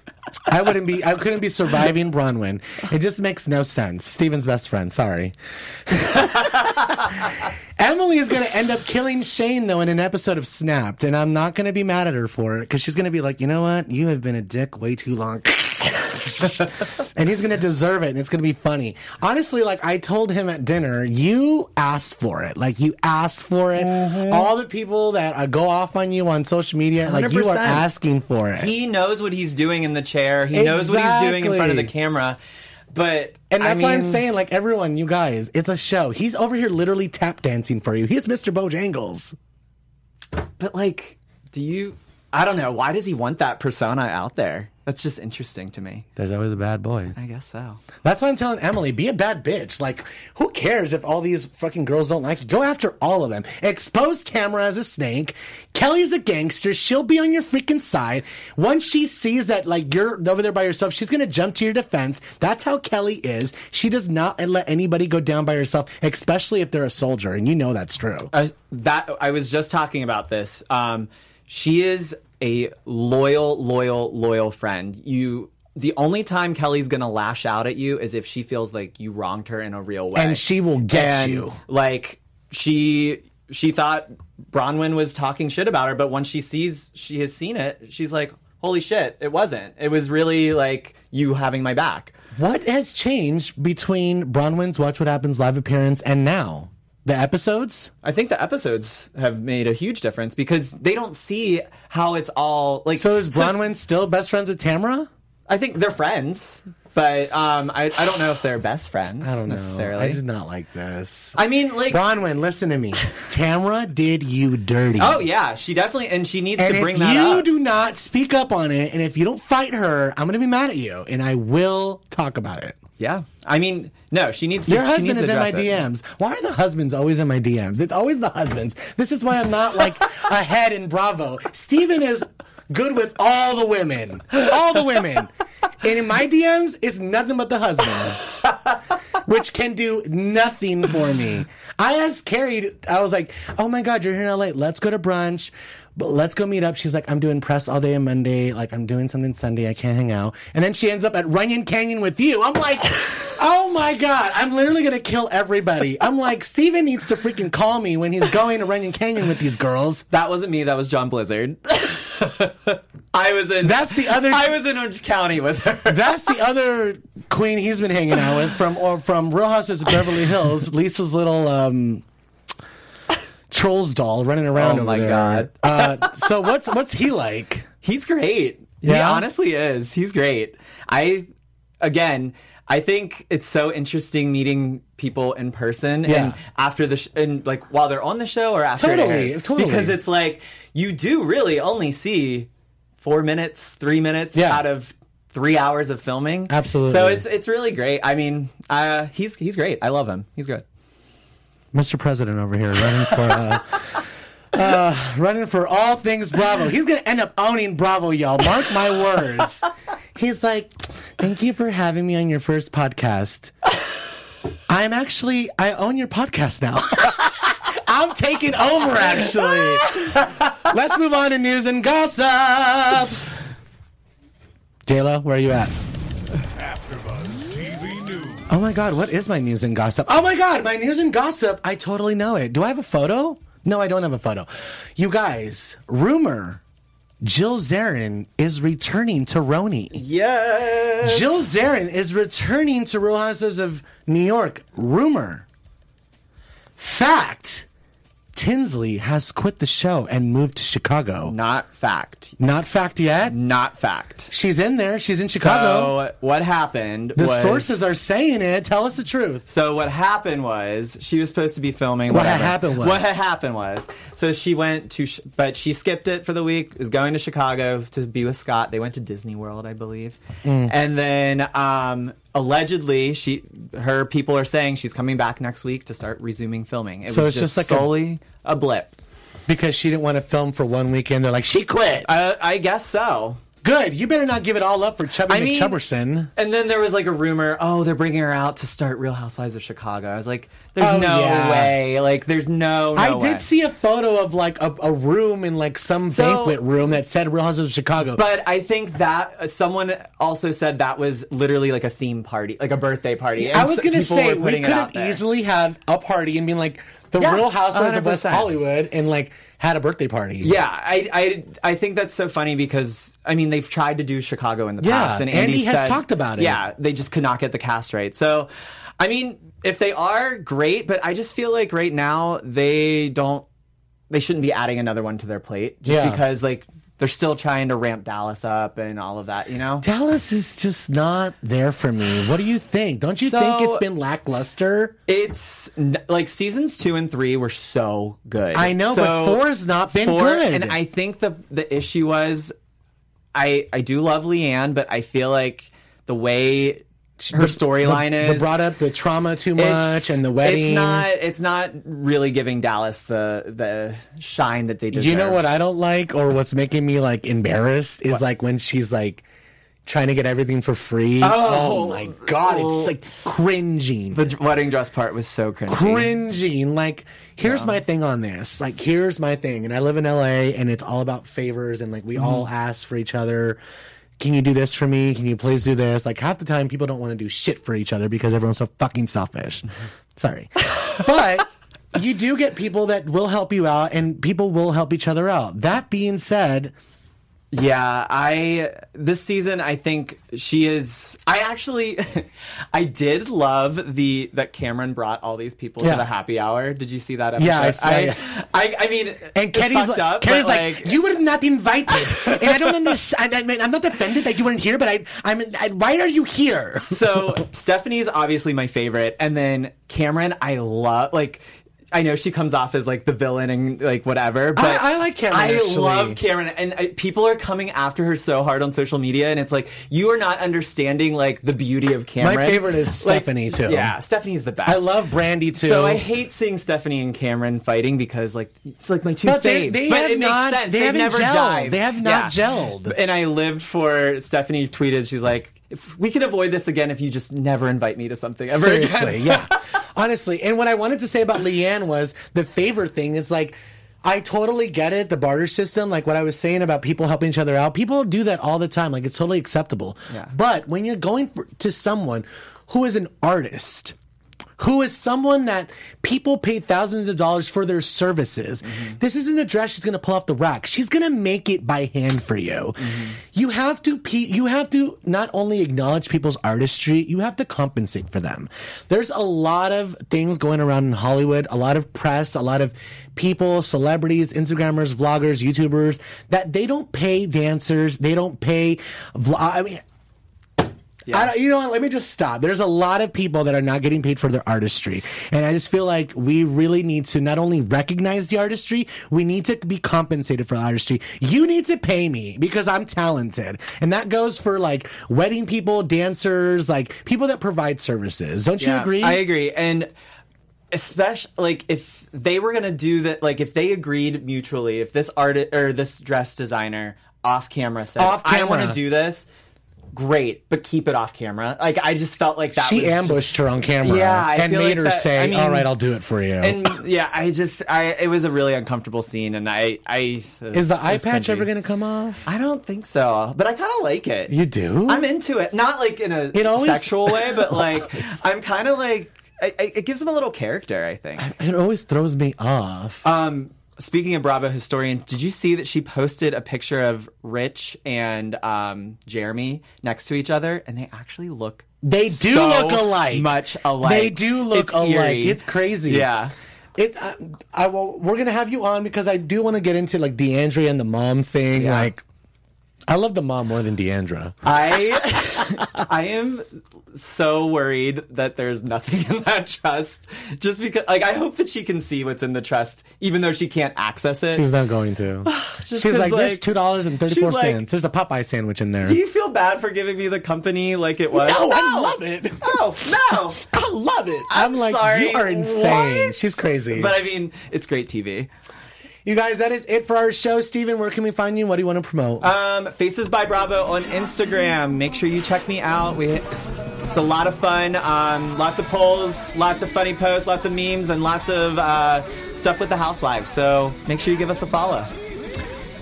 B: I wouldn't be. I couldn't be surviving Braunwyn. It just makes no sense. Steven's best friend. Sorry. Emily is going to end up killing Shane though in an episode of Snapped, and I'm not going to be mad at her for it because she's going to be like, you know what? You have been a dick way too long. and he's going to deserve it, and it's going to be funny. Honestly, like I told him at dinner, you asked for it. Like you asked for it. All the people that uh, go off on you on social media, like you are asking for it.
D: he knows what he's doing in the chair. He knows what he's doing in front of the camera. But
B: and
D: I
B: that's why I'm saying, like everyone, you guys, it's a show. He's over here literally tap dancing for you. He's Mr. Bojangles.
D: But like, do you? I don't know. Why does he want that persona out there? That's just interesting to me.
B: There's always a bad boy.
D: I guess so.
B: That's why I'm telling Emily, be a bad bitch. Like, who cares if all these fucking girls don't like you? Go after all of them. Expose Tamra as a snake. Kelly's a gangster. She'll be on your freaking side. Once she sees that, like, you're over there by yourself, she's gonna jump to your defense. That's how Kelly is. She does not let anybody go down by herself, especially if they're a soldier, and you know that's true.
D: Uh, that I was just talking about this. Um, she is a loyal, loyal, loyal friend. You. The only time Kelly's gonna lash out at you is if she feels like you wronged her in a real way,
B: And she will get
D: And,
B: you.
D: Like she, she thought Braunwyn was talking shit about her, but once she sees she has seen it, she's like, "Holy shit! It wasn't. It was really like you having my back."
B: What has changed between Braunwyn's Watch What Happens live appearance and now? The episodes?
D: I think the episodes have made a huge difference because they don't see how it's all like.
B: So is Braunwyn still best friends with Tamra?
D: I think they're friends, but um, I I don't know if they're best friends
B: I don't know.
D: necessarily.
B: I did not like this.
D: I mean, like,
B: Braunwyn, listen to me. Tamra did you dirty.
D: oh yeah, she definitely, and she needs
B: and
D: to bring
B: if
D: that
B: you
D: up.
B: do not speak up on it, and if you don't fight her, I'm going to be mad at you, and I will talk about it.
D: Yeah, I mean, no, she needs. To,
B: Your husband is in my. DMs. Why are the husbands always in my DMs? It's always the husbands. This is why I'm not like ahead in Bravo. Steven is good with all the women. All the women. And in my DMs, it's nothing but the husbands. Which can do nothing for me. I asked Carrie, I was like, oh my God, you're here in LA. Let's go to brunch. But let's go meet up. She's like, I'm doing press all day on Monday. Like, I'm doing something Sunday. I can't hang out. And then she ends up at Runyon Canyon with you. I'm like, oh my God. I'm literally going to kill everybody. I'm like, Steven needs to freaking call me when he's going to Runyon Canyon with these girls.
D: That wasn't me. That was John Blizzard. I was in.
B: That's the other-
D: I was in Orange County with her.
B: That's the other queen he's been hanging out with from or from Real Houses of Beverly Hills. Lisa's little um, trolls doll running around
D: Oh my
B: there.
D: God.
B: Uh, so what's what's he like?
D: He's great. He honestly is. He's great. I again, I think it's so interesting meeting people in person
B: Yeah.
D: and after the sh- and like while they're on the show or after
B: Totally,
D: it airs.
B: totally.
D: because it's like you do really only see four minutes, three minutes
B: Yeah.
D: out of three hours of filming.
B: Absolutely.
D: So it's it's really great. I mean, uh, he's he's great. I love him. He's great.
B: Mr. President over here running for uh, uh, running for all things Bravo. He's gonna end up owning Bravo, y'all. Mark my words. He's like, thank you for having me on your first podcast. I'm actually I own your podcast now. I'm taking over actually. Let's move on to news and gossip. JLo, where are you at?
E: AfterBuzz.
B: Oh my god, what is my news and gossip? Oh my god, my news and gossip. I totally know it. Do I have a photo? No, I don't have a photo. You guys, rumor Jill Zarin is returning to RHONY.
D: Yes.
B: Jill Zarin is returning to Real Houses of New York. Rumor. Fact. Tinsley has quit the show and moved to Chicago.
D: Not fact.
B: Not fact yet.
D: Not fact.
B: She's in there. She's in Chicago.
D: So what happened?
B: the
D: was,
B: sources are saying it. Tell us the truth.
D: So what happened was she was supposed to be filming.
B: What
D: whatever.
B: happened was-
D: what happened was so she went to, but she skipped it for the week. Is going to Chicago to be with Scott. They went to Disney World, I believe,
B: Mm.
D: and then um, allegedly she, her people are saying she's coming back next week to start resuming filming. It
B: So
D: was
B: it's
D: just,
B: just like a-
D: solely a, blip.
B: Because she didn't want to film for one weekend. They're like, she quit.
D: I, I guess so.
B: Good. You better not give it all up for Chubby
D: I mean-
B: McChubberson.
D: And then there was like a rumor, oh, they're bringing her out to start Real Housewives of Chicago. I was like, there's
B: Oh,
D: no
B: yeah.
D: way. Like, there's no. no
B: I
D: way.
B: did see a photo of like a, a room in like some
D: So-
B: banquet room that said Real Housewives of Chicago.
D: But I think that uh, someone also said that was literally like a theme party, like a birthday party.
B: I was gonna say we could have easily had a party and been like the
D: Yeah,
B: Real Housewives of West Hollywood and like had a birthday party.
D: Yeah, I, I I think that's so funny because I mean they've tried to do Chicago in the
B: Yeah,
D: past, and
B: Andy
D: Andy
B: has
D: said-
B: talked about it.
D: Yeah, they just could not get the cast right. So, I mean, if they are great, but I just feel like right now they don't, they shouldn't be adding another one to their plate just
B: Yeah.
D: because like they're still trying to ramp Dallas up and all of that. You know,
B: Dallas is just not there for me. What do you think? Don't you think it's been lackluster?
D: it's like seasons two and three were so good.
B: I know, but
D: So,
B: four has not been
D: four-
B: good.
D: And I think the the issue was, I I do love LeeAnne, but I feel like the way her storyline
B: They
D: is
B: brought up the trauma too much and the wedding.
D: It's not. It's not really giving Dallas the the shine that they deserve.
B: You know what I don't like, or what's making me like embarrassed is like when she's like trying to get everything for free.
D: Oh.
B: oh my god, it's like cringing.
D: the wedding dress part was so cringy.
B: cringing. Like, here's my thing on this. Like, here's my thing. And I live in LA and it's all about favors and like we mm-hmm. all ask for each other. Can you do this for me? Can you please do this? Like half the time people don't want to do shit for each other because everyone's so fucking selfish. Mm-hmm. Sorry. but you do get people that will help you out and people will help each other out. That being said,
D: Yeah, I this season I think she is I actually I did love the that Kameron brought all these people
B: Yeah.
D: to the happy hour. Did you see that episode?
B: Yeah, I saw-
D: I,
B: yeah.
D: I, I mean
B: and Kenny's like,
D: up,
B: Kenny's
D: but,
B: like, you were not invited, and I don't understand. I mean, I'm not offended that you weren't here, but I, I'm. I, why are you here?
D: so Stephanie's obviously my favorite, and then Kameron, I love like. I know she comes off as like the villain and like whatever, but
B: I like Kameron,
D: I
B: actually.
D: love Kameron, and I, people are coming after her so hard on social media, and it's like you are not understanding like the beauty of Kameron.
B: My favorite is
D: Like,
B: Stephanie, too.
D: Yeah, Stephanie's the best.
B: I love Brandi too.
D: So I hate seeing Stephanie and Kameron fighting because like it's like my two
B: But they-
D: faves.
B: they
D: but
B: have
D: it
B: not-
D: makes sense.
B: they
D: They've never
B: gelled. They have not gelled.
D: And I lived for Stephanie tweeted. She's like, if we can avoid this again if you just never invite me to something ever
B: Seriously, yeah. Honestly, and what I wanted to say about LeeAnne was the favor thing. is like I totally get it, the barter system. Like what I was saying about people helping each other out. People do that all the time. Like it's totally acceptable.
D: Yeah.
B: But when you're going for, to someone who is an artist. Who is someone that people pay thousands of dollars for their services? Mm-hmm. This isn't a dress she's going to pull off the rack. She's going to make it by hand for you. Mm-hmm. You have to pe- you have to not only acknowledge people's artistry, you have to compensate for them. There's a lot of things going around in Hollywood, a lot of press, a lot of people, celebrities, Instagrammers, vloggers, YouTubers that they don't pay dancers, they don't pay vlog. I mean, I don't, you know what? Let me just stop. There's a lot of people that are not getting paid for their artistry. And I just feel like we really need to not only recognize the artistry, we need to be compensated for the artistry. You need to pay me because I'm talented. And that goes for like wedding people, dancers, like people that provide services. Don't you agree?
D: I agree. And especially like if they were gonna do that, like if they agreed mutually, if this artist or this dress designer off camera said,
B: Off
D: "I want to do this," great, but keep it off camera. Like I just felt like that.
B: She
D: was
B: ambushed her on camera
D: Yeah, I
B: and made
D: like
B: her
D: that-
B: say,
D: I mean-
B: all right, I'll do it for you.
D: And yeah, I just, I it was a really uncomfortable scene, and I, I
B: Is the eye patch
D: cringy.
B: ever going to come off?
D: I don't think so, but I kind of like it.
B: You do?
D: I'm into it, not like in a
B: It always-
D: sexual way, but like I'm kind of like I, I, it gives him a little character. I think.
B: it always throws me off.
D: Um, speaking of Bravo historian, did you see that she posted a picture of Rich and um, Jeremy next to each other, and they actually look
B: They do
D: so
B: look alike.
D: much alike.
B: They do look
D: It's
B: alike.
D: eerie.
B: It's crazy.
D: Yeah.
B: It. I, I will. We're gonna have you on because I do want to get into like D'Andra and the mom thing.
D: Yeah.
B: Like, I love the mom more than D'Andra.
D: I I am so worried that there's nothing in that trust. Just because, like, I hope that she can see what's in the trust, even though she can't access it.
B: She's not going to. she's like, this two dollars and thirty four
D: cents. like-
B: There's a Popeye sandwich in there.
D: Do you feel bad for giving me the company like it was?
B: No, I love it.
D: Oh no!
B: I love it.
D: I'm
B: I'm, like,
D: sorry,
B: you are insane.
D: what?
B: She's crazy.
D: But I mean, it's great TV.
B: You guys, that is it for our show. Steven, where can we find you? What do you want to promote?
D: Um, Faces by Bravo on Instagram. Make sure you check me out. We, it's a lot of fun. Um, lots of polls, lots of funny posts, lots of memes, and lots of uh, stuff with the housewives. So make sure you give us a follow.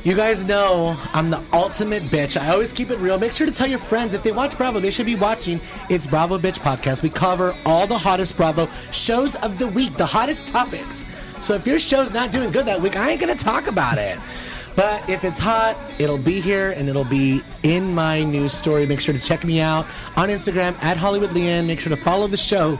B: You guys know I'm the ultimate bitch. I always keep it real. Make sure to tell your friends if they watch Bravo, they should be watching It's Bravo Bitch Podcast. We cover all the hottest Bravo shows of the week, the hottest topics. So if your show's not doing good that week, I ain't gonna talk about it. But if it's hot, it'll be here and it'll be in my news story. Make sure to check me out on Instagram at Hollywood Leanne. Make sure to follow the show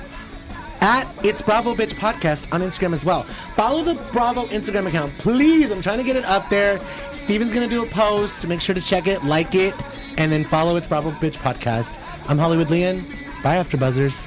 B: at It's Bravo Bitch Podcast on Instagram as well. Follow the Bravo Instagram account, please. I'm trying to get it up there. Steven's going to do a post. Make sure to check it, like it, and then follow It's Bravo Bitch Podcast. I'm Hollywood Leon. Bye, After Buzzers.